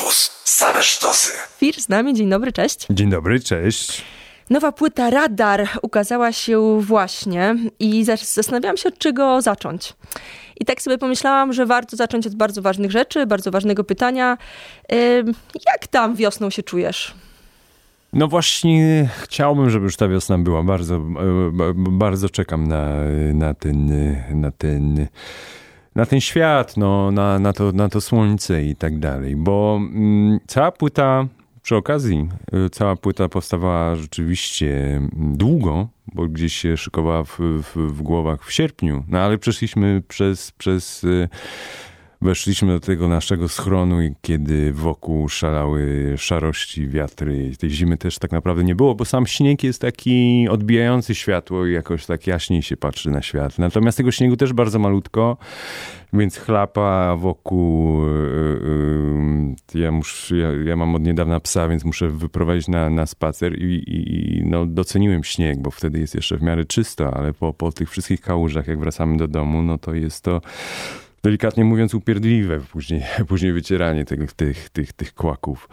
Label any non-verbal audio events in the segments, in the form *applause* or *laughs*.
Campus. Same sztosy. Fir z nami, dzień dobry, cześć. Dzień dobry, cześć. Nowa płyta Radar ukazała się właśnie i zastanawiałam się, od czego zacząć. I tak sobie pomyślałam, że warto zacząć od bardzo ważnych rzeczy, bardzo ważnego pytania. Jak tam wiosną się czujesz? No właśnie chciałbym, żeby już ta wiosna była. Bardzo, e, bardzo czekam na, na ten, na ten na ten świat, no, na, na, to, na to słońce i tak dalej. Bo mm, cała płyta, przy okazji, y, cała płyta powstawała rzeczywiście długo, bo gdzieś się szykowała w, w, w głowach w sierpniu. No ale przeszliśmy przez, przez y, weszliśmy do tego naszego schronu, kiedy wokół szalały szarości, wiatry. Tej zimy też tak naprawdę nie było, bo sam śnieg jest taki odbijający światło i jakoś tak jaśniej się patrzy na świat. Natomiast tego śniegu też bardzo malutko, więc chlapa wokół. Yy, yy, ja, muszę, ja, ja, mam od niedawna psa, więc muszę wyprowadzić na, na spacer i, i, i no, doceniłem śnieg, bo wtedy jest jeszcze w miarę czysto, ale po, po tych wszystkich kałużach, jak wracamy do domu, no to jest to delikatnie mówiąc, upierdliwe później, *laughs* później wycieranie tego, tych, tych, tych kłaków.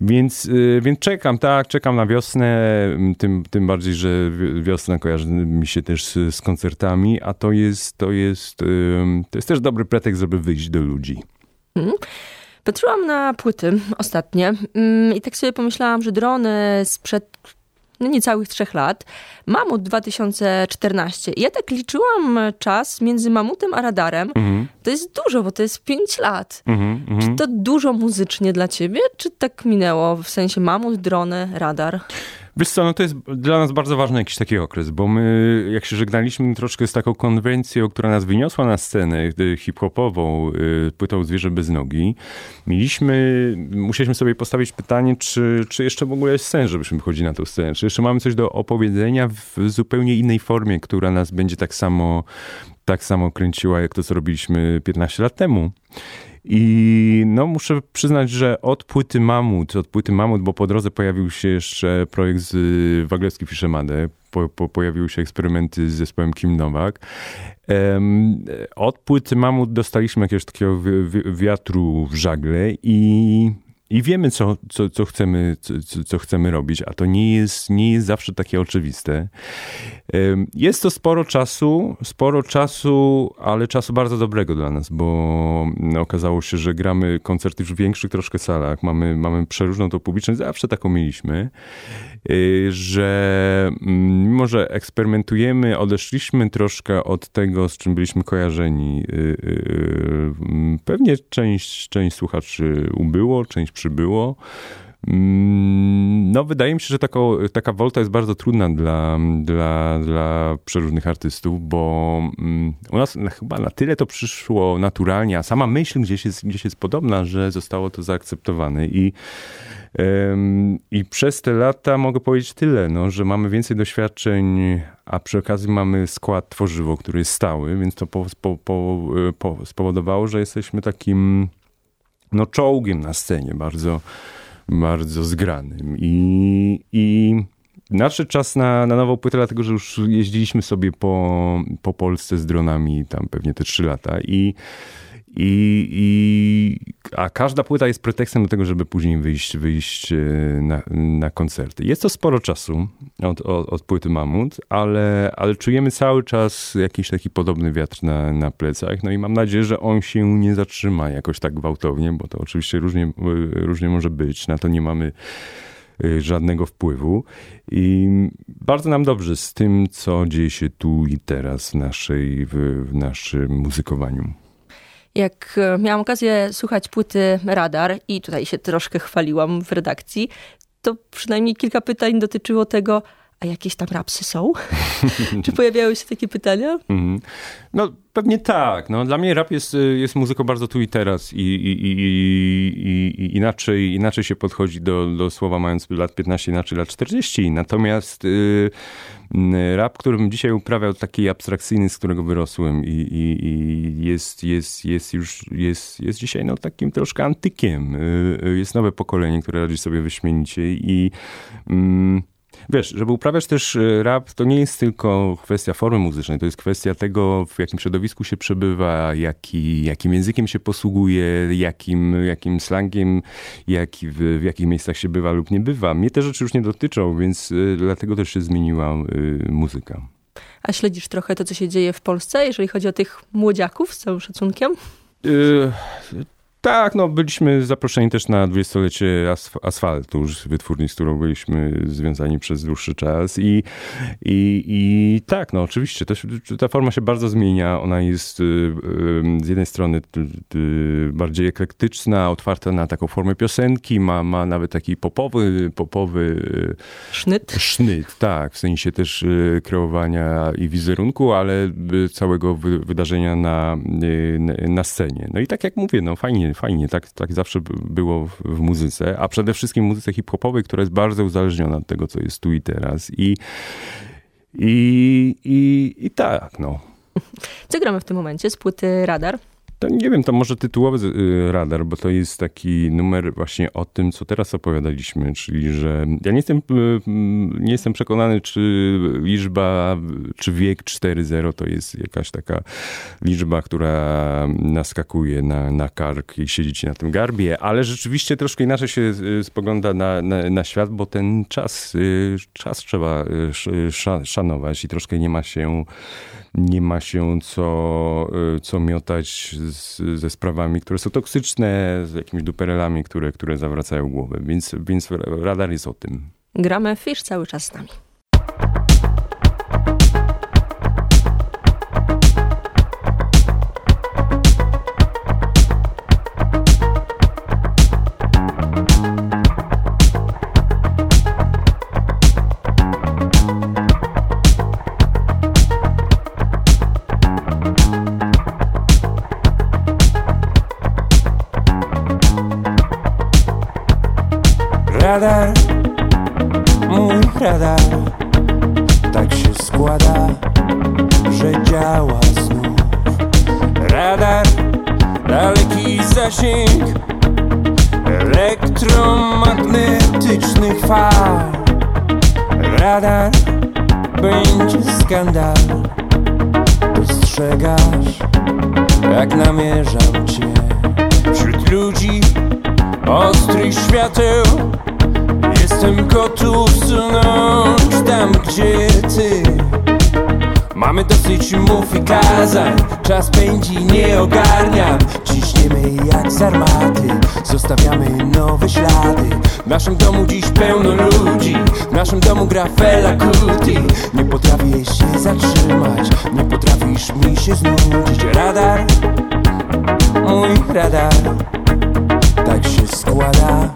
Więc, y, więc czekam, tak, czekam na wiosnę, tym, tym bardziej, że wiosna kojarzy mi się też z, z koncertami, a to jest, to jest, to jest też dobry pretekst, żeby wyjść do ludzi. Hmm. Patrzyłam na płyty ostatnie mm, i tak sobie pomyślałam, że drony sprzed no niecałych trzech lat. Mamut 2014. I ja tak liczyłam czas między Mamutem a Radarem. Mhm. To jest dużo, bo to jest pięć lat. Mhm, mhm. Czy to dużo muzycznie dla ciebie, czy tak minęło? W sensie Mamut, drony, Radar? Wiesz co, no to jest dla nas bardzo ważny jakiś taki okres, bo my, jak się żegnaliśmy troszkę z taką konwencją, która nas wyniosła na scenę y, hip-hopową, y, płytą Zwierzę bez nogi, mieliśmy, musieliśmy sobie postawić pytanie, czy, czy jeszcze w ogóle jest sens, żebyśmy wychodzili na tę scenę, czy jeszcze mamy coś do opowiedzenia w zupełnie innej formie, która nas będzie tak samo, tak samo kręciła, jak to, co robiliśmy 15 lat temu. I no muszę przyznać, że od płyty Mamut, od płyty Mamut, bo po drodze pojawił się jeszcze projekt z Waglewski Fiszemadę, po, po, pojawiły się eksperymenty z zespołem Kim Nowak. Um, od płyty Mamut dostaliśmy jakiegoś takiego wiatru w żagle i i wiemy, co, co, co, chcemy, co, co chcemy robić, a to nie jest, nie jest zawsze takie oczywiste. Jest to sporo czasu, sporo czasu, ale czasu bardzo dobrego dla nas, bo no, okazało się, że gramy koncerty w większych troszkę salach, mamy, mamy przeróżną to publiczność, zawsze taką mieliśmy, że mm, mimo, że eksperymentujemy, odeszliśmy troszkę od tego, z czym byliśmy kojarzeni. Y, y, pewnie część, część słuchaczy ubyło, część przybyło. Mm, no, wydaje mi się, że taka, taka wolta jest bardzo trudna dla, dla, dla przeróżnych artystów, bo mm, u nas chyba na tyle to przyszło naturalnie, a sama myśl gdzieś jest, gdzieś jest podobna, że zostało to zaakceptowane. I, i przez te lata mogę powiedzieć tyle, no, że mamy więcej doświadczeń, a przy okazji mamy skład tworzywo, który jest stały, więc to po, po, po, spowodowało, że jesteśmy takim no, czołgiem na scenie, bardzo, bardzo zgranym. I, i nadszedł czas na, na nową płytę, dlatego że już jeździliśmy sobie po, po Polsce z dronami tam pewnie te trzy lata i i, i, a każda płyta jest pretekstem do tego, żeby później wyjść, wyjść e, na, na koncerty. Jest to sporo czasu od, od, od, płyty Mamut, ale, ale czujemy cały czas jakiś taki podobny wiatr na, na plecach. No i mam nadzieję, że on się nie zatrzyma jakoś tak gwałtownie, bo to oczywiście różnie, e, różnie może być. Na to nie mamy e, żadnego wpływu. I bardzo nam dobrze z tym, co dzieje się tu i teraz w, naszej, w, w naszym muzykowaniu jak e, miałam okazję słuchać płyty Radar i tutaj się troszkę chwaliłam w redakcji, to przynajmniej kilka pytań dotyczyło tego, a jakieś tam rapsy są? *laughs* Czy pojawiały się takie pytania? Mm. No pewnie tak. No, dla mnie rap jest, jest muzyką bardzo tu i teraz i, i, i, i inaczej, inaczej się podchodzi do, do słowa mając lat 15, inaczej lat 40. Natomiast y, rap, którym dzisiaj uprawiał, taki abstrakcyjny, z którego wyrosłem i, jest, jest, jest już, jest, jest dzisiaj no, takim troszkę antykiem. Y, y, jest nowe pokolenie, które radzi sobie wyśmienicie i... Mm, Wiesz, żeby uprawiać też e, rap, to nie jest tylko kwestia formy muzycznej, to jest kwestia tego, w jakim środowisku się przebywa, jaki, jakim językiem się posługuje, jakim, jakim slangiem, jaki, w, w jakich miejscach się bywa lub nie bywa. Mnie te rzeczy już nie dotyczą, więc e, dlatego też się zmieniła y, muzyka. A śledzisz trochę to, co się dzieje w Polsce, jeżeli chodzi o tych młodziaków, z całym szacunkiem? Tak, no byliśmy zaproszeni też na dwudziestolecie asf asfaltu, już wytwórni, z którą byliśmy związani przez dłuższy czas i, i, i tak, no oczywiście, to, ta forma się bardzo zmienia, ona jest y, y, z jednej strony bardziej eklektyczna, otwarta na taką formę piosenki, ma, ma nawet taki popowy, popowy y, sznyt. Sznyt, tak, w sensie też kreowania i wizerunku, ale całego wydarzenia na, na scenie. No i tak jak mówię, no fajnie, fajnie, tak, tak zawsze było w, w muzyce, a przede wszystkim muzyce hip-hopowej, która jest bardzo uzależniona od tego, co jest tu i teraz. I, i, i, i tak, no. Co gramy w tym momencie z płyty Radar? To nie wiem, to może tytułowy y, radar, bo to jest taki numer właśnie o tym, co teraz opowiadaliśmy, czyli że ja nie jestem, y, nie jestem przekonany, czy liczba, czy wiek 4.0 to jest jakaś taka liczba, która naskakuje na, na kark i siedzi ci na tym garbie, ale rzeczywiście troszkę inaczej się y, spogląda na, na, na świat, bo ten czas, czas trzeba szanować i troszkę nie ma się nie ma się co, y, co miotać z, ze sprawami, które są toksyczne, z jakimiś duperelami, które, które zawracają głowę. Więc, więc radar jest o tym. Gramy Fish cały czas z nami. Radar Tak się składa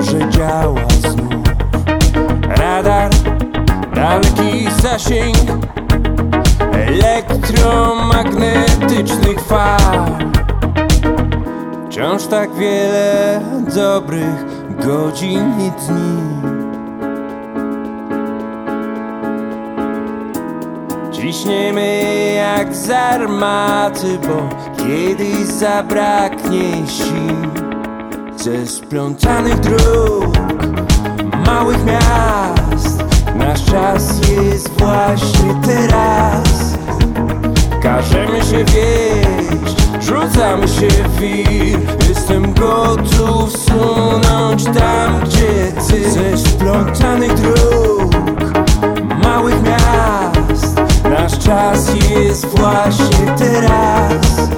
że działa znów. Radar, daleki zasięg Elektromagnetycznych fal. Wciąż tak wiele dobrych godzin i dni. Ciśniemy jak z armaty, bo kiedyś zabraknie sił ze splątanych dróg, małych miast. Nasz czas jest właśnie teraz. Każemy się wieść, rzucamy się w wir. Jestem gotów sunąć tam, gdzie ty. Ze splątanych dróg, małych miast. Nasz czas jest właśnie teraz.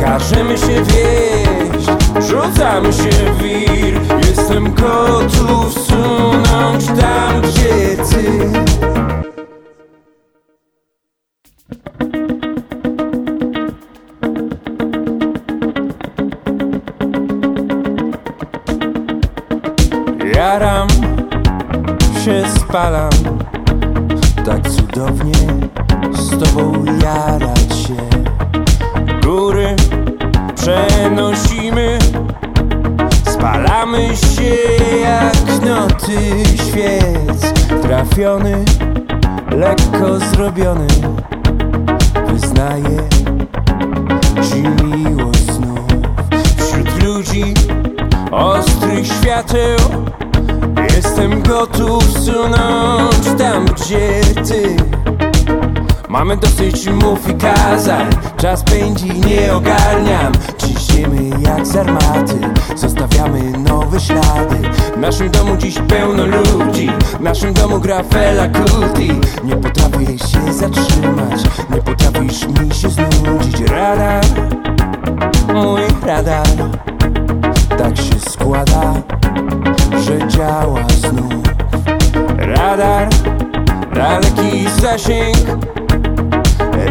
Każemy się wieść, rzucamy się w wir. Jestem gotów sunąć tam, gdzie ty. Jaram się spalam. Tak cudownie z tobą jarać się Góry przenosimy. Spalamy się jak noty świec Trafiony, lekko zrobiony. Wyznaję ci miłość znów. Wśród ludzi ostrych świateł Jestem gotów sunąć tam, gdzie ty Mamy dosyć mów i kazań. Czas pędzi, nie ogarniam. Ciśniemy jak z armaty. Zostawiamy nowe ślady. W naszym domu dziś pełno ludzi. W naszym domu gra Fela Nie potrafię się zatrzymać. Nie potrafisz mi się znudzić. Radar, mój radar. Tak się składa, że działa znów. Radar, daleki zasięg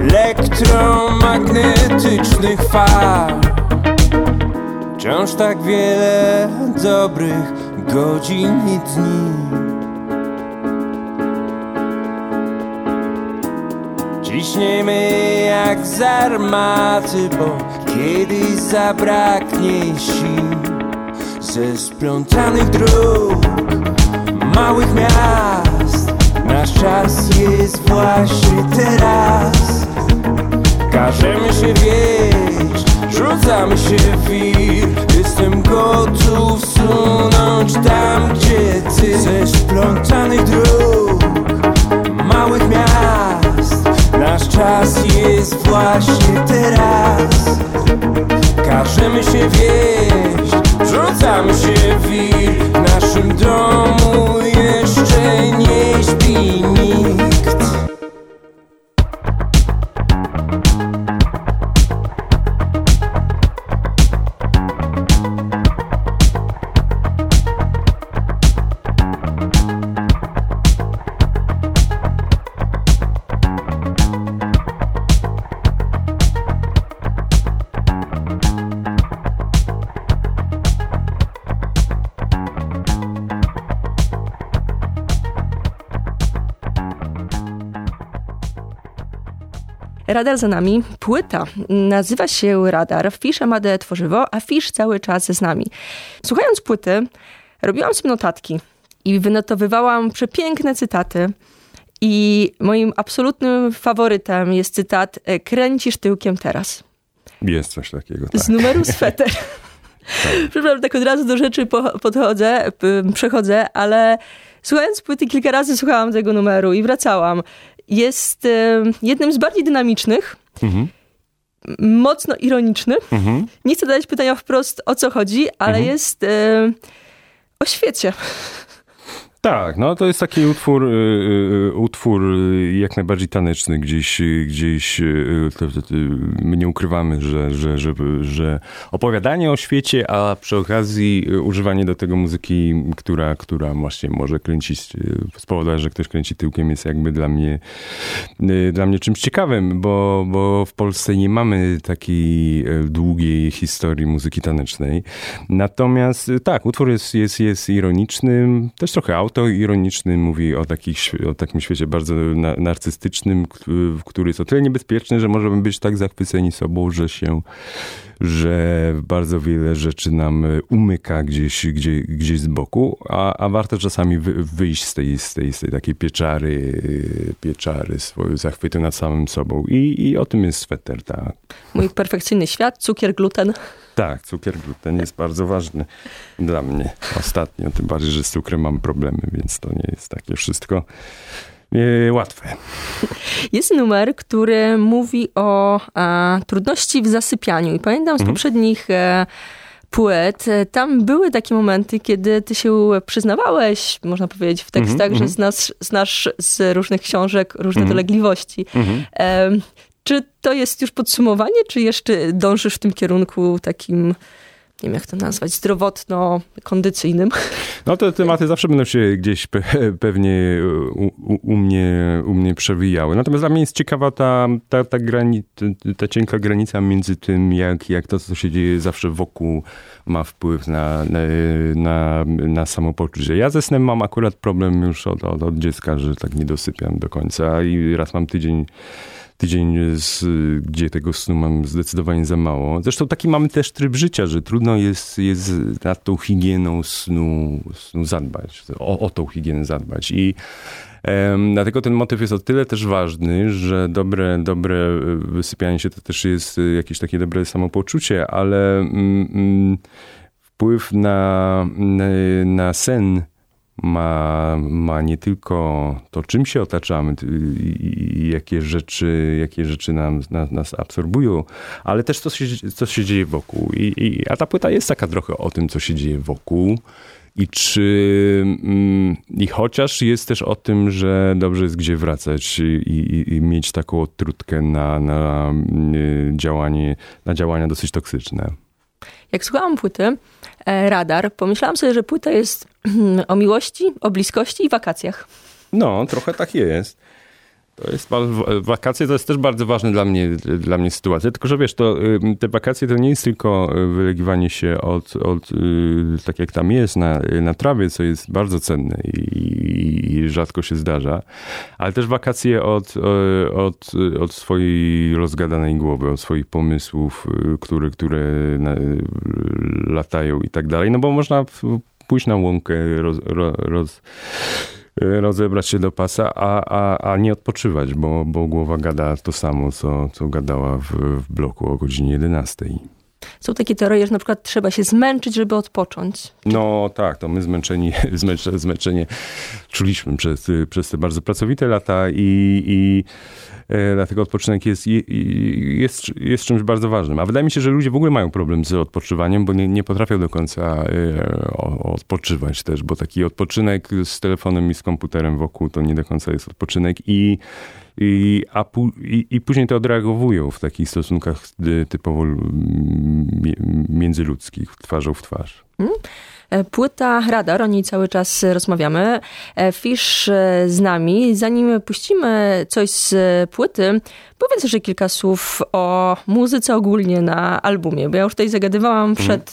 elektromagnetycznych fal. Wciąż tak wiele dobrych godzin i dni. Ciśniemy jak z armaty, bo kiedyś zabraknie sił Ze splątanych dróg, małych miast Nasz czas jest właśnie teraz Każemy się wieść, rzucamy się w wir Jestem gotów sunąć tam, gdzie ty Ze splątanych dróg, małych miast. Nasz czas jest właśnie teraz. Każemy się wieść, rzucamy się w wir W naszym domu jeszcze nie śpi Radar za nami, płyta. Nazywa się Radar, Fisz Amade tworzywo, a Fisz cały czas z nami. Słuchając płyty, robiłam sobie notatki i wynotowywałam przepiękne cytaty. I moim absolutnym faworytem jest cytat e, Kręcisz tyłkiem teraz. Jest coś takiego, tak. Z numeru sweter. *laughs* *laughs* Przepraszam, tak od razu do rzeczy po- podchodzę, przechodzę, ale słuchając płyty kilka razy słuchałam tego numeru i wracałam. Jest e, jednym z bardziej dynamicznych, Mhm. mocno ironiczny. Mhm. Nie chcę zadać pytania wprost o co chodzi, ale Mhm. jest e, o świecie. Tak, no to jest taki utwór, y, y, utwór y, jak najbardziej taneczny, gdzieś, gdzieś my nie ukrywamy, że, że, że, że opowiadanie o świecie, a przy okazji używanie do tego muzyki, która, która właśnie może kręcić, spowodować, że ktoś kręci tyłkiem jest jakby dla mnie, dla mnie czymś ciekawym, bo, bo w Polsce nie mamy takiej długiej historii muzyki tanecznej. Natomiast tak, utwór jest, jest, jest ironiczny, też trochę autoironiczny, mówi o, takich, o takim świecie bardzo na, narcystycznym, który jest o tyle niebezpieczny, że możemy być tak zachwyceni sobą, że się, że bardzo wiele rzeczy nam y, umyka gdzieś, gdzie, gdzieś z boku, a, a warto czasami wy, wyjść z tej, z, tej, z tej takiej pieczary, y, pieczary swojego zachwytu nad samym sobą. I, I o tym jest sweter, tak. Mój perfekcyjny świat, cukier, gluten. Tak, cukier, gluten jest bardzo ważny dla mnie ostatnio, tym bardziej, że z cukrem mam problemy, więc to nie jest takie wszystko e, łatwe. Jest numer, który mówi o trudności w zasypianiu. I pamiętam z Mhm. poprzednich e, płyt, tam były takie momenty, kiedy ty się przyznawałeś, można powiedzieć, w tekstach, Mhm, że mhm. znasz, znasz z różnych książek różne Mhm. dolegliwości. Mhm. E, czy to jest już podsumowanie, czy jeszcze dążysz w tym kierunku takim, nie wiem jak to nazwać, zdrowotno-kondycyjnym? No te tematy zawsze będą się gdzieś pe, pewnie u, u, u, mnie, u mnie przewijały. Natomiast dla mnie jest ciekawa ta, ta, ta, grani, ta, ta cienka granica między tym, jak, jak to, co się dzieje zawsze wokół ma wpływ na, na, na, na samopoczucie. Ja ze snem mam akurat problem już od, od, od dziecka, że tak nie dosypiam do końca i raz mam tydzień tydzień, z, gdzie tego snu mam zdecydowanie za mało. Zresztą taki mamy też tryb życia, że trudno jest, jest nad tą higieną snu, snu zadbać, o, o tą higienę zadbać. I em, dlatego ten motyw jest o tyle też ważny, że dobre, dobre wysypianie się to też jest jakieś takie dobre samopoczucie, ale mm, mm, wpływ na, na, na sen ma, ma nie tylko to, czym się otaczamy i jakie rzeczy, jakie rzeczy nam, nas, nas absorbują, ale też co się, co się dzieje wokół. I, i, a ta płyta jest taka trochę o tym, co się dzieje wokół. I czy mm, i chociaż jest też o tym, że dobrze jest gdzie wracać i, i, i mieć taką odtrutkę na, na mm, działanie, na działania dosyć toksyczne. Jak słuchałam płyty e, Radar, pomyślałam sobie, że płyta jest *clears throat* o miłości, o bliskości i wakacjach. No, trochę tak jest. To jest, wakacje to jest też bardzo ważne dla mnie, dla mnie sytuacja. Tylko, że wiesz, to, te wakacje to nie jest tylko y, wylegiwanie się od, od y, tak jak tam jest, na, na trawie, co jest bardzo cenne i, i rzadko się zdarza, ale też wakacje od, y, od, od swojej rozgadanej głowy, od swoich pomysłów, które, które latają i tak dalej. No bo można pójść na łąkę, roz, roz rozebrać się do pasa, a, a, a nie odpoczywać, bo, bo głowa gada to samo, co, co gadała w, w bloku o godzinie 11. Są takie teorie, że na przykład trzeba się zmęczyć, żeby odpocząć. No tak, to my zmęczeni, *laughs* zmęczenie czuliśmy przez, przez te bardzo pracowite lata i, i E, dlatego odpoczynek jest, jest, jest czymś bardzo ważnym. A wydaje mi się, że ludzie w ogóle mają problem z odpoczywaniem, bo nie, nie potrafią do końca e, odpoczywać też, bo taki odpoczynek z telefonem i z komputerem wokół to nie do końca jest odpoczynek i i, a i, i, później to odreagowują w takich stosunkach typowo międzyludzkich, twarzą w twarz. Hmm? Płyta Radar, o niej cały czas rozmawiamy. E, Fisz e, z nami. Zanim puścimy coś z płyty, powiedz jeszcze kilka słów o muzyce ogólnie na albumie, bo ja już tutaj zagadywałam mhm. przed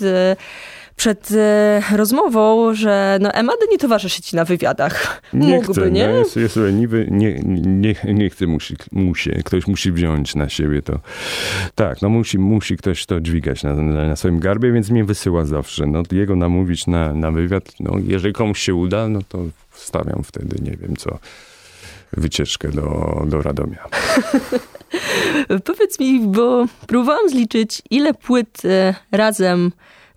przed e, rozmową, że no Emady nie towarzyszy ci na wywiadach. Nie Mógłby, chce, nie? No, jest, jest leniwy, nie, nie, nie chce, musi, musi, ktoś musi wziąć na siebie to. Tak, no musi, musi ktoś to dźwigać na, na, na swoim garbie, więc mnie wysyła zawsze. No jego namówić na, na wywiad, no jeżeli komuś się uda, no to wstawiam wtedy, nie wiem co, wycieczkę do, do Radomia. *laughs* Powiedz mi, bo próbowałam zliczyć, ile płyt e, razem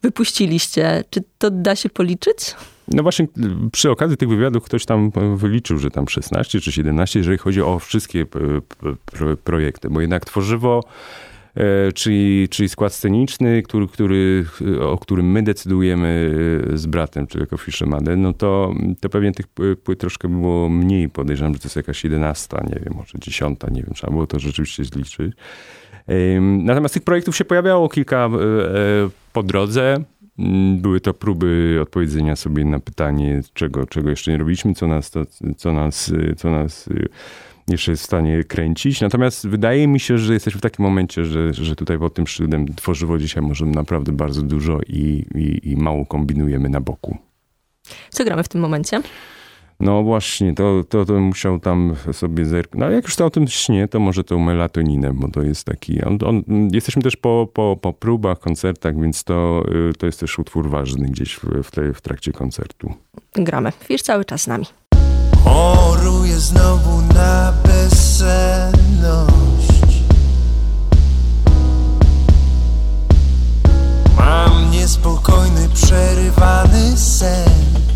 wypuściliście. Czy to da się policzyć? No właśnie przy okazji tych wywiadów ktoś tam wyliczył, że tam 16 czy 17, jeżeli chodzi o wszystkie projekty, bo jednak tworzywo e, czyli, czyli skład sceniczny, który, który, o którym my decydujemy e, z bratem, czyli jako Fischermade, no to, to pewnie tych płyt troszkę było mniej. Podejrzewam, że to jest jakaś 11, nie wiem, może 10, nie wiem, trzeba było to rzeczywiście zliczyć. Natomiast tych projektów się pojawiało kilka e, po drodze. Mm, były to próby odpowiedzenia sobie na pytanie, czego, czego jeszcze nie robiliśmy, co nas, co nas, co nas y, jeszcze jest w stanie kręcić. Natomiast wydaje mi się, że jesteśmy w takim momencie, że, że tutaj pod tym szczytem tworzywo dzisiaj możemy naprawdę bardzo dużo i, i, i mało kombinujemy na boku. Co gramy w tym momencie? No właśnie, to, to, to musiał tam sobie zerknąć. No ale jak już to o tym śnie, to może tą melatoninę, bo to jest taki... On, on, jesteśmy też po, po, po próbach, koncertach, więc to, y, to jest też utwór ważny gdzieś w, w, te, w trakcie koncertu. Gramy. Wiesz, cały czas z nami. Choruję znowu na bezsenność Mam niespokojny, przerywany sen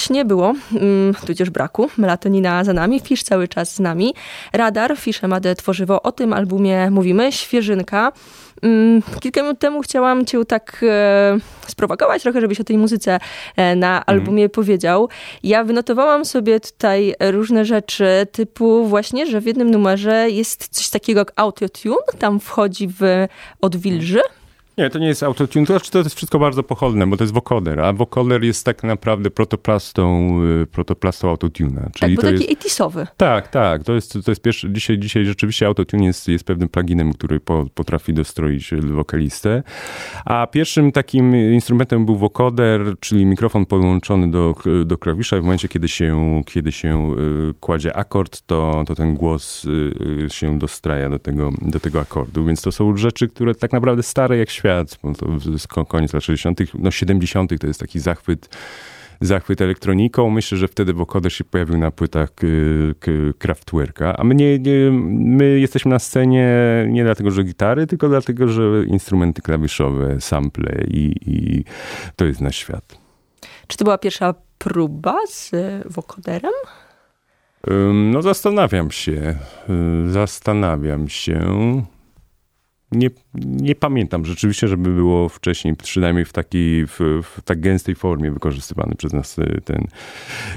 O śnie było, mm, tudzież braku. Melatonina za nami, Fisz cały czas z nami. Radar, Fisz Emadę Tworzywo. O tym albumie mówimy. Świeżynka. Mm, Kilka minut temu chciałam cię tak e, sprowokować trochę, żebyś o tej muzyce e, na albumie powiedział. Ja wynotowałam sobie tutaj różne rzeczy, typu właśnie, że w jednym numerze jest coś takiego jak autotune, tam wchodzi w odwilży. Nie, to nie jest autotune, to znaczy to jest wszystko bardzo pochodne, bo to jest vocoder, a vocoder jest tak naprawdę protoplastą, y, protoplastą autotuna. Tak, Czyli bo to taki jest... 80sowy. Tak, tak. To jest, to jest pierwszy, dzisiaj, dzisiaj rzeczywiście autotune jest, jest pewnym pluginem, który po, potrafi dostroić wokalistę. A pierwszym takim instrumentem był vocoder, czyli mikrofon podłączony do, do klawisza. W momencie, kiedy się, kiedy się y, kładzie akord, to, to ten głos y, się dostraja do tego, do tego akordu. Więc to są rzeczy, które tak naprawdę stare jak świat, bo to koniec lat 60., no 70. to jest taki zachwyt zachwyt elektroniką. Myślę, że wtedy wokoder się pojawił na płytach k- Kraftwerka. A my, nie, nie, my jesteśmy na scenie nie dlatego, że gitary, tylko dlatego, że instrumenty klawiszowe, sample i, i to jest nasz świat. Czy to była pierwsza próba z e, wokoderem? No zastanawiam się, y, zastanawiam się. Nie, nie pamiętam rzeczywiście, żeby było wcześniej, przynajmniej w takiej, w, w tak gęstej formie wykorzystywany przez nas y, ten,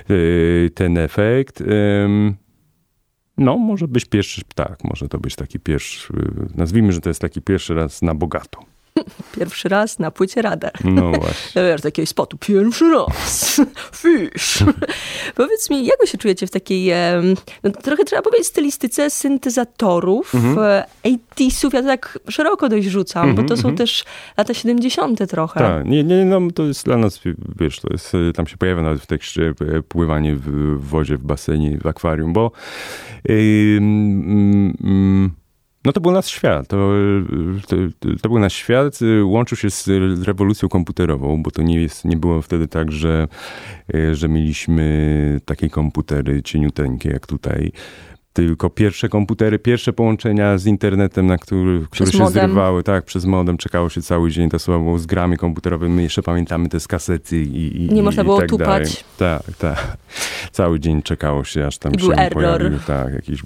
y, ten efekt. No, może być pierwszy, tak, może to być taki pierwszy, nazwijmy, że to jest taki pierwszy raz na bogato. *laughs* Pierwszy raz na płycie radar. No właśnie. *laughs* Wiesz, takiego spotu. Pierwszy raz. *laughs* Fisz. Powiedz mi, jak wy się czujecie w takiej, no, trochę trzeba powiedzieć, stylistyce syntezatorów, Mhm. e, 80sów, ja to tak szeroko dość rzucam, Mhm, bo to są mhm. też lata 70 trochę. Tak, nie, nie, no to jest dla nas, wiesz, to jest, y, tam się pojawia nawet w tekście e, pływanie w, wodzie, w basenie, w akwarium, bo ym, ym, ym, no to był nasz świat, to, to, to był nasz świat, y, łączył się z rewolucją komputerową, bo to nie, jest, nie było wtedy tak, że, y, że mieliśmy takie komputery cieniuteńkie jak tutaj, tylko pierwsze komputery, pierwsze połączenia z internetem, na który, które się modem. zrywały, tak, przez modem czekało się cały dzień, to słowo było z grami komputerowymi, jeszcze pamiętamy te z kasety i, i Nie można i było tak tupać. dalej. Tak, tak. Cały dzień czekało się, aż tam I się był error. pojawił, tak, jakiś y,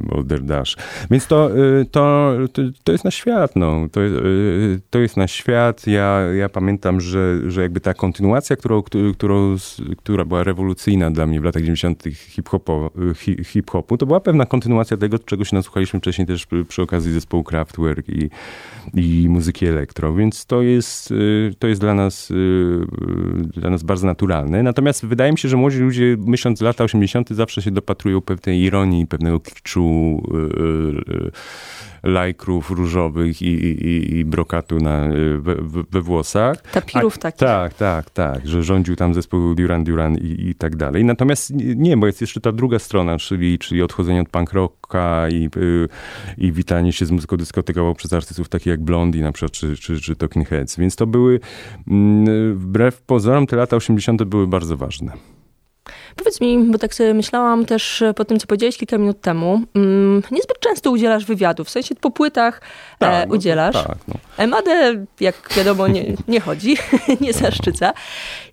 boulder dash. Więc to, y, to, to, to jest nasz świat, no. To, y, to jest nasz świat. Ja, ja pamiętam, że, że jakby ta kontynuacja, którą, którą, która była rewolucyjna dla mnie w latach 90. hip-hopo, hi- hip-hopu, to była pewna kontynuacja tego, czego się nasłuchaliśmy wcześniej też przy, przy okazji zespołu Kraftwerk i, i muzyki elektro, więc to jest, y, to jest dla nas, y, y, dla nas bardzo naturalne. Natomiast wydaje mi się, że młodzi ludzie, myśląc lata 80., zawsze się dopatrują pewnej ironii, pewnego kiczu, lajkrów różowych i, i, i brokatu na, we, we włosach. Tapirów takich. Tak, tak, tak, że rządził tam zespół Duran Duran i, i tak dalej. Natomiast nie, bo jest jeszcze ta druga strona, czyli, czyli odchodzenie od punk rocka i, i witanie się z muzyką dyskotekową przez artystów takich jak Blondie na przykład, czy, czy, czy Talking Heads. Więc to były, mm, wbrew pozorom, te lata 80. były bardzo ważne. Powiedz mi, bo tak sobie myślałam też po tym, co powiedziałeś kilka minut temu, mm, niezbyt często udzielasz wywiadów, w sensie po płytach e, tak, no, udzielasz. Tak, no. Emadę, jak wiadomo, nie, nie chodzi, *laughs* nie zaszczyca.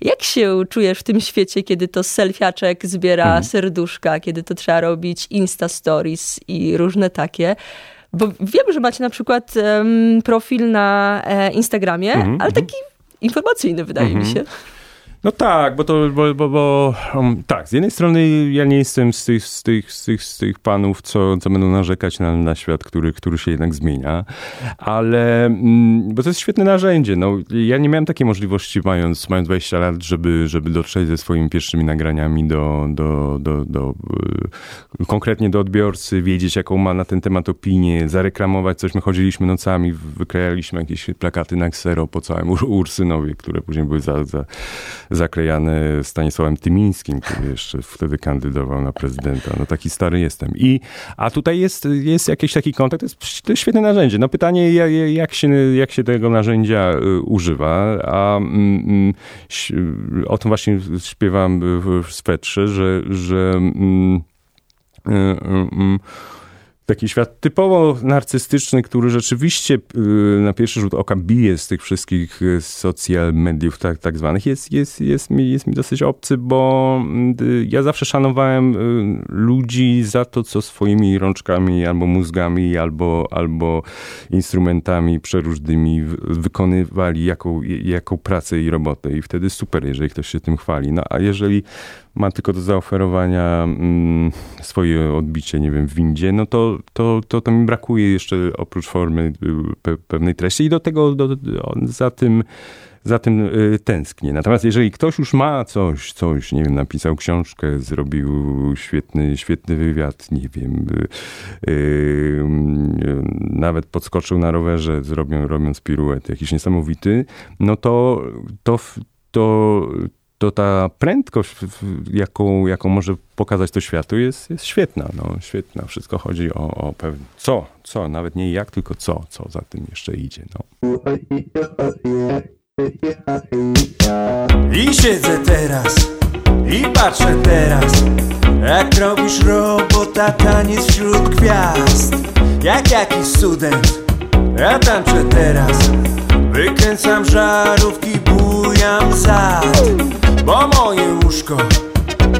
Jak się czujesz w tym świecie, kiedy to selfiaczek zbiera mhm. serduszka, kiedy to trzeba robić Insta Stories i różne takie? Bo wiem, że macie na przykład um, profil na e, Instagramie, mhm, ale mhm. taki informacyjny, wydaje mi mhm. się. No tak, bo to, bo, bo, bo um, tak, z jednej strony ja nie jestem z tych, z tych, z tych, z tych panów, co, co będą narzekać na, na świat, który, który się jednak zmienia, ale, mm, bo to jest świetne narzędzie, no, ja nie miałem takiej możliwości mając, mając 20 lat, żeby, żeby dotrzeć ze swoimi pierwszymi nagraniami do, do, do, do y, konkretnie do odbiorcy, wiedzieć jaką ma na ten temat opinię, zareklamować coś, my chodziliśmy nocami, wykrajaliśmy jakieś plakaty na ksero po całym Ursynowie, które później były za, za zaklejany Stanisławem Tymińskim, który jeszcze wtedy kandydował na prezydenta. No taki stary jestem. I, a tutaj jest, jest jakiś taki kontakt, to jest, to jest świetne narzędzie. No pytanie, jak się, jak się tego narzędzia y, używa, a mm, mm, o tym właśnie śpiewam w swetrze, że, że mm, y, taki świat typowo narcystyczny, który rzeczywiście y, na pierwszy rzut oka bije z tych wszystkich y, social mediów tak, tak zwanych, jest, jest, jest, mi, jest mi dosyć obcy, bo y, ja zawsze szanowałem ludzi za to, co swoimi rączkami albo mózgami, albo, albo instrumentami przeróżnymi wykonywali, jaką, jaką pracę i robotę. I wtedy super, jeżeli ktoś się tym chwali. No a jeżeli ma tylko do zaoferowania mm, swoje odbicie, nie wiem, w windzie, no to, to, to, to mi brakuje jeszcze oprócz formy y, pe, pewnej treści i do tego do, za tym za tym y, tęsknię. Natomiast jeżeli ktoś już ma coś, coś, nie wiem, napisał książkę, zrobił świetny, świetny wywiad, nie wiem, y, nawet podskoczył na rowerze, zrobią, robiąc piruet jakiś niesamowity, no to, to, to, to ta prędkość, jaką, jaką może pokazać to światu, jest, jest świetna. No, świetna. Wszystko chodzi o, o pewne co, co, nawet nie jak, tylko co, co za tym jeszcze idzie. No. I siedzę teraz i patrzę teraz, jak robisz robota, taniec wśród gwiazd. Jak jakiś student, ja tańczę teraz, wykręcam żarówki, bujam zad. Bo moje łóżko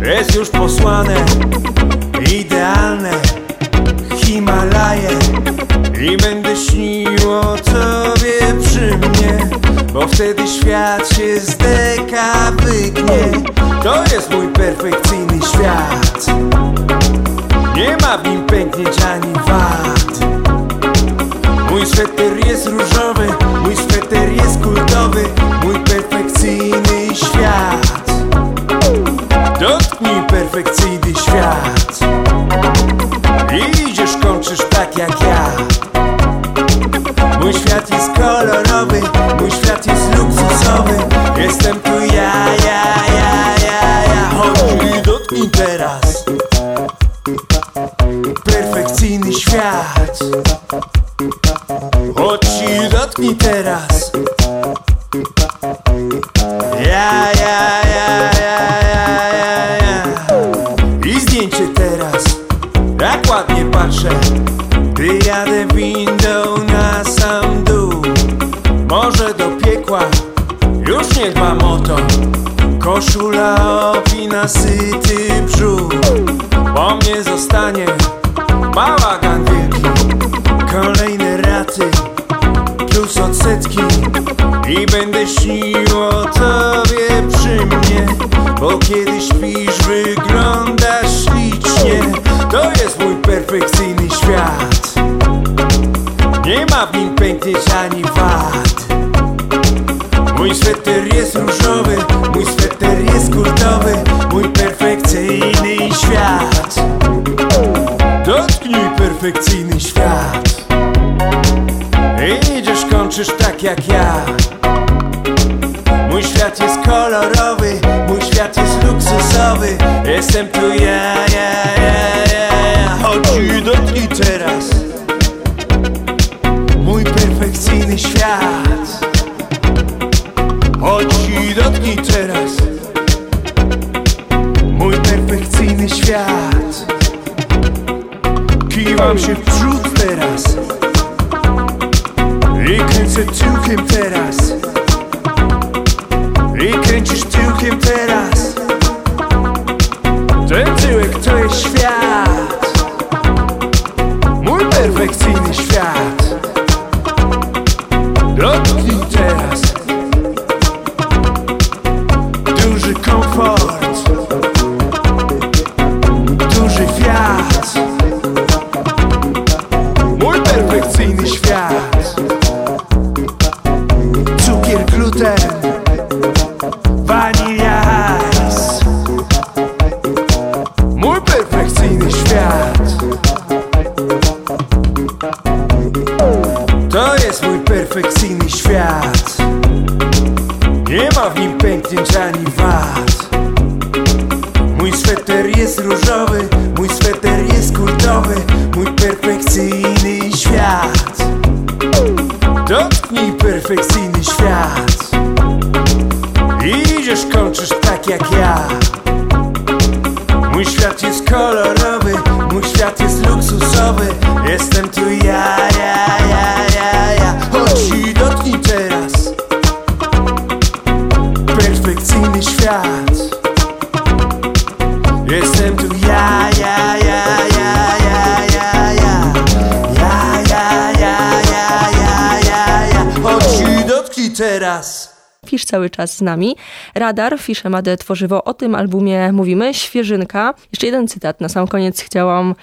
jest już posłane. Idealne Himalaje I będę śnił o tobie przy mnie Bo wtedy świat się z deka wygnie. To jest mój perfekcyjny świat. Nie ma w nim pęknięć ani wad. Mój sweter jest różowy Mój sweter jest kultowy Mój perfekcyjny świat. Dotknij perfekcyjny świat. Idziesz, kończysz tak jak ja. Mój świat jest kolorowy Mój świat jest luksusowy. Jestem kończysz tak jak ja. Mój świat jest kolorowy, mój świat jest luksusowy. Jestem tu ja, ja, ja, ja, ja Chodź i dotknij teraz Mój perfekcyjny świat. Chodź i dotknij teraz Mój perfekcyjny świat. Kiwam się w przód kręcę tyłkiem pęknięć ani wad Mój sweter jest różowy Mój sweter jest kultowy Mój perfekcyjny świat. Dotknij perfekcyjny świat. Idziesz, kończysz tak jak ja. Mój świat jest kolorowy Mój świat jest luksusowy cały czas z nami. Radar, Fisz Emadę Tworzywo. O tym albumie mówimy. Świeżynka. Jeszcze jeden cytat. Na sam koniec chciałam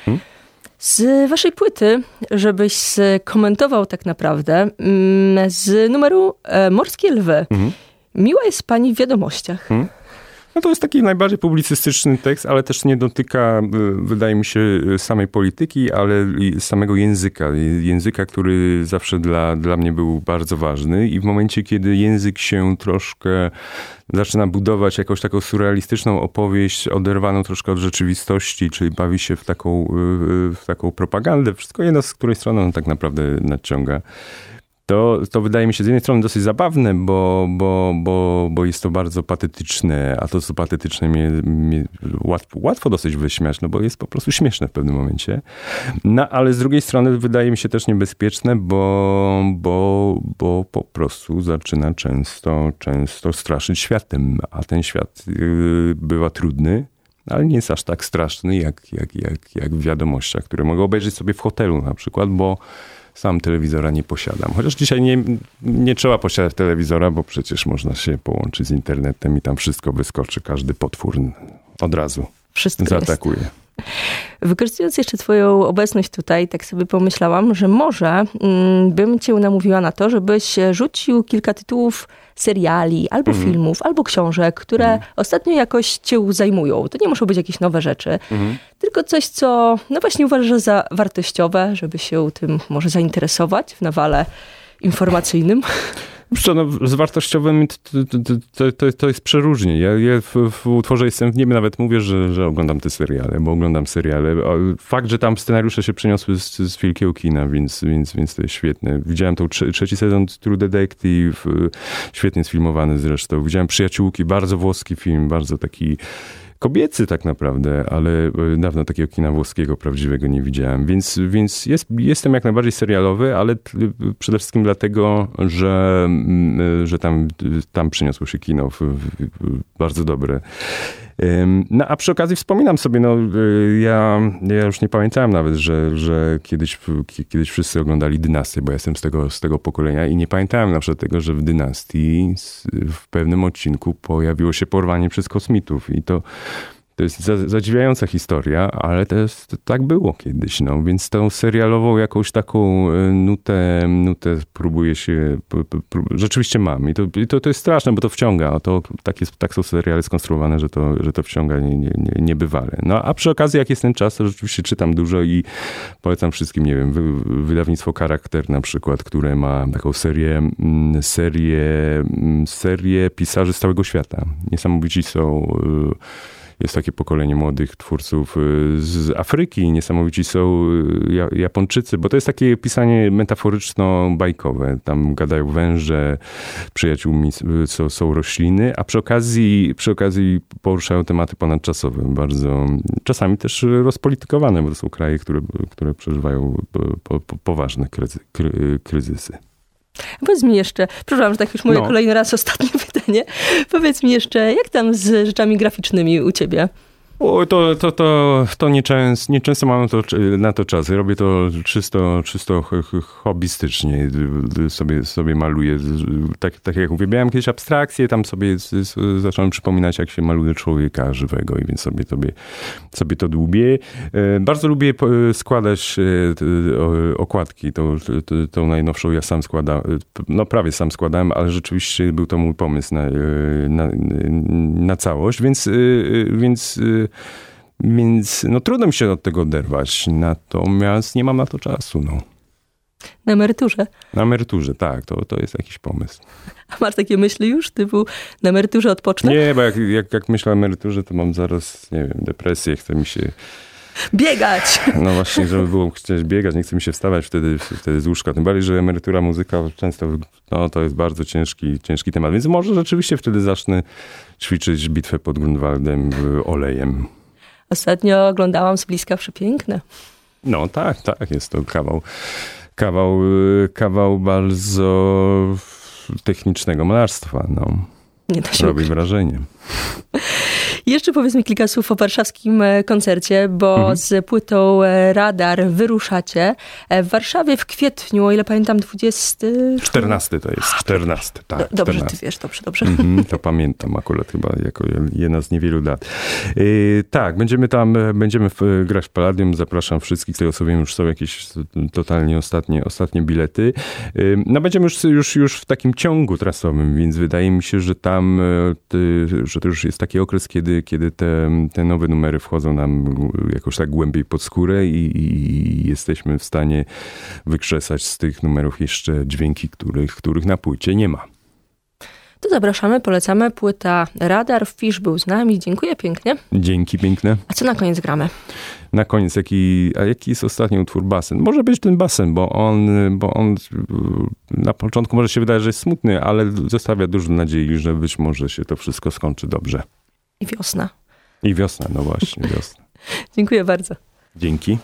z waszej płyty, żebyś skomentował tak naprawdę mm, z numeru e, Morskie Lwy. Miła jest pani w wiadomościach. No to jest taki najbardziej publicystyczny tekst, ale też nie dotyka, y, wydaje mi się, y, samej polityki, ale samego języka. Języka, który zawsze dla, dla mnie był bardzo ważny i w momencie, kiedy język się troszkę zaczyna budować jakąś taką surrealistyczną opowieść, oderwaną troszkę od rzeczywistości, czyli bawi się w taką, y, w taką propagandę, wszystko jedno, z której strony on tak naprawdę nadciąga. To, to wydaje mi się z jednej strony dosyć zabawne, bo, bo, bo, bo jest to bardzo patetyczne, a to co patetyczne mnie, mnie łatwo, łatwo dosyć wyśmiać, no bo jest po prostu śmieszne w pewnym momencie. No ale z drugiej strony wydaje mi się też niebezpieczne, bo, bo, bo po prostu zaczyna często, często straszyć światem, a ten świat yy, bywa trudny, ale nie jest aż tak straszny jak, jak, jak, jak w wiadomościach, które mogę obejrzeć sobie w hotelu na przykład, bo sam telewizora nie posiadam. Chociaż dzisiaj nie, nie trzeba posiadać telewizora, bo przecież można się połączyć z internetem i tam wszystko wyskoczy, każdy potwór od razu Wszystko zaatakuje. Jest. Wykorzystując jeszcze Twoją obecność tutaj, tak sobie pomyślałam, że może mm, bym Cię namówiła na to, żebyś rzucił kilka tytułów seriali, albo Mhm. filmów, albo książek, które ostatnio jakoś Cię zajmują. To nie muszą być jakieś nowe rzeczy, Mhm. tylko coś, co no właśnie uważasz za wartościowe, żeby się tym może zainteresować w nawale informacyjnym. No, z wartościowym to, to, to, jest przeróżnie. Ja, ja w, w utworze jestem w niebie nawet mówię, że, że oglądam te seriale, bo oglądam seriale. Fakt, że tam scenariusze się przeniosły z, z wielkiego kina, więc, więc, więc to jest świetne. Widziałem tą trze, trzeci sezon True Detective, y, świetnie sfilmowany zresztą. Widziałem Przyjaciółki, bardzo włoski film, bardzo taki kobiecy tak naprawdę, ale y, dawno takiego kina włoskiego prawdziwego nie widziałem, więc, więc jest, jestem jak najbardziej serialowy, ale t- przede wszystkim dlatego, że, mm, y, że tam, tam przyniosło się kino w, w, bardzo dobre. No a przy okazji wspominam sobie, no ja, ja już nie pamiętałem nawet, że, że kiedyś, ki- kiedyś wszyscy oglądali Dynastię, bo ja jestem z tego, z tego pokolenia i nie pamiętałem na przykład tego, że w Dynastii w pewnym odcinku pojawiło się porwanie przez kosmitów i to To jest zadziwiająca historia, ale to jest, tak było kiedyś, no. Więc tą serialową jakąś taką e, nutę, nutę próbuję się, rzeczywiście mam. I to, i to, to jest straszne, bo to wciąga. To, tak, jest, tak są seriale skonstruowane, że to, że to wciąga nie, nie, nie, niebywale. No a przy okazji, jak jest ten czas, to rzeczywiście czytam dużo i polecam wszystkim, nie wiem, wydawnictwo Charakter na przykład, które ma taką serię, mm, serię, mm, serię pisarzy z całego świata. Niesamowici są y, jest takie pokolenie młodych twórców y, z Afryki, niesamowici są y, Japończycy, bo to jest takie pisanie metaforyczno-bajkowe. Tam gadają węże, przyjaciółmi są, są rośliny, a przy okazji, przy okazji poruszają tematy ponadczasowe, bardzo czasami też rozpolitykowane, bo to są kraje, które, które przeżywają po, po, poważne kryzy, kryzysy. Powiedz mi jeszcze, przepraszam, że tak już moje no. kolejny raz *laughs* ostatnie pytanie. Powiedz mi jeszcze, jak tam z rzeczami graficznymi u ciebie? O, to, to, to, to nieczęsto, mam to, na to czas. Robię to czysto, czysto hobbystycznie. Sobie, sobie maluję. Tak, tak jak mówię, miałem kiedyś abstrakcję, tam sobie zacząłem przypominać, jak się maluje człowieka żywego i więc sobie, sobie, sobie to dłubię. E, bardzo lubię składać e, okładki. Tą, tą najnowszą ja sam składałem, no prawie sam składałem, ale rzeczywiście był to mój pomysł na, e, na, na całość, więc, więc więc no, trudno mi się od tego oderwać, natomiast nie mam na to czasu. No. Na emeryturze? Na emeryturze, tak, to, to jest jakiś pomysł. A masz takie myśli już, typu na emeryturze odpocznę? Nie, bo jak, jak, jak myślę o emeryturze, to mam zaraz, nie wiem, depresję, chce mi się... Biegać! No właśnie, żeby było chcieć biegać, nie chce mi się wstawać wtedy, wtedy z łóżka. Tym bardziej, że emerytura, muzyka często, no to jest bardzo ciężki, ciężki temat. Więc może rzeczywiście wtedy zacznę ćwiczyć bitwę pod Grunwaldem olejem. Ostatnio oglądałam z bliska przepiękne. No tak, tak, jest to kawał, kawał, kawał bardzo technicznego malarstwa. No. Nie da się Robi wrażenie. *laughs* Jeszcze powiedz mi kilka słów o warszawskim e, koncercie, bo mhm. z płytą e, Radar wyruszacie e, w Warszawie w kwietniu, o ile pamiętam, 20... 14 to jest, 14, tak. Dobrze, 14. ty wiesz, dobrze, dobrze. Mhm, to pamiętam akurat chyba jako jedna z niewielu dat. Yy, tak, będziemy tam, będziemy w, grać w Palladium, zapraszam wszystkich, z tego co wiem już są jakieś totalnie ostatnie, ostatnie bilety. Yy, no będziemy już, już, już w takim ciągu trasowym, więc wydaje mi się, że tam, że to już jest taki okres, kiedy kiedy, kiedy te, te nowe numery wchodzą nam jakoś tak głębiej pod skórę i, i jesteśmy w stanie wykrzesać z tych numerów jeszcze dźwięki, których, których na płycie nie ma. To zapraszamy, polecamy. Płyta Radar, Fish był z nami. Dziękuję pięknie. Dzięki piękne. A co na koniec gramy? Na koniec, jaki, a jaki jest ostatni utwór basen? Może być ten basen, bo on, bo on na początku może się wydaje, że jest smutny, ale zostawia dużo nadziei, że być może się to wszystko skończy dobrze. I wiosna. I wiosna, no właśnie, wiosna. *laughs* Dziękuję bardzo. Dzięki.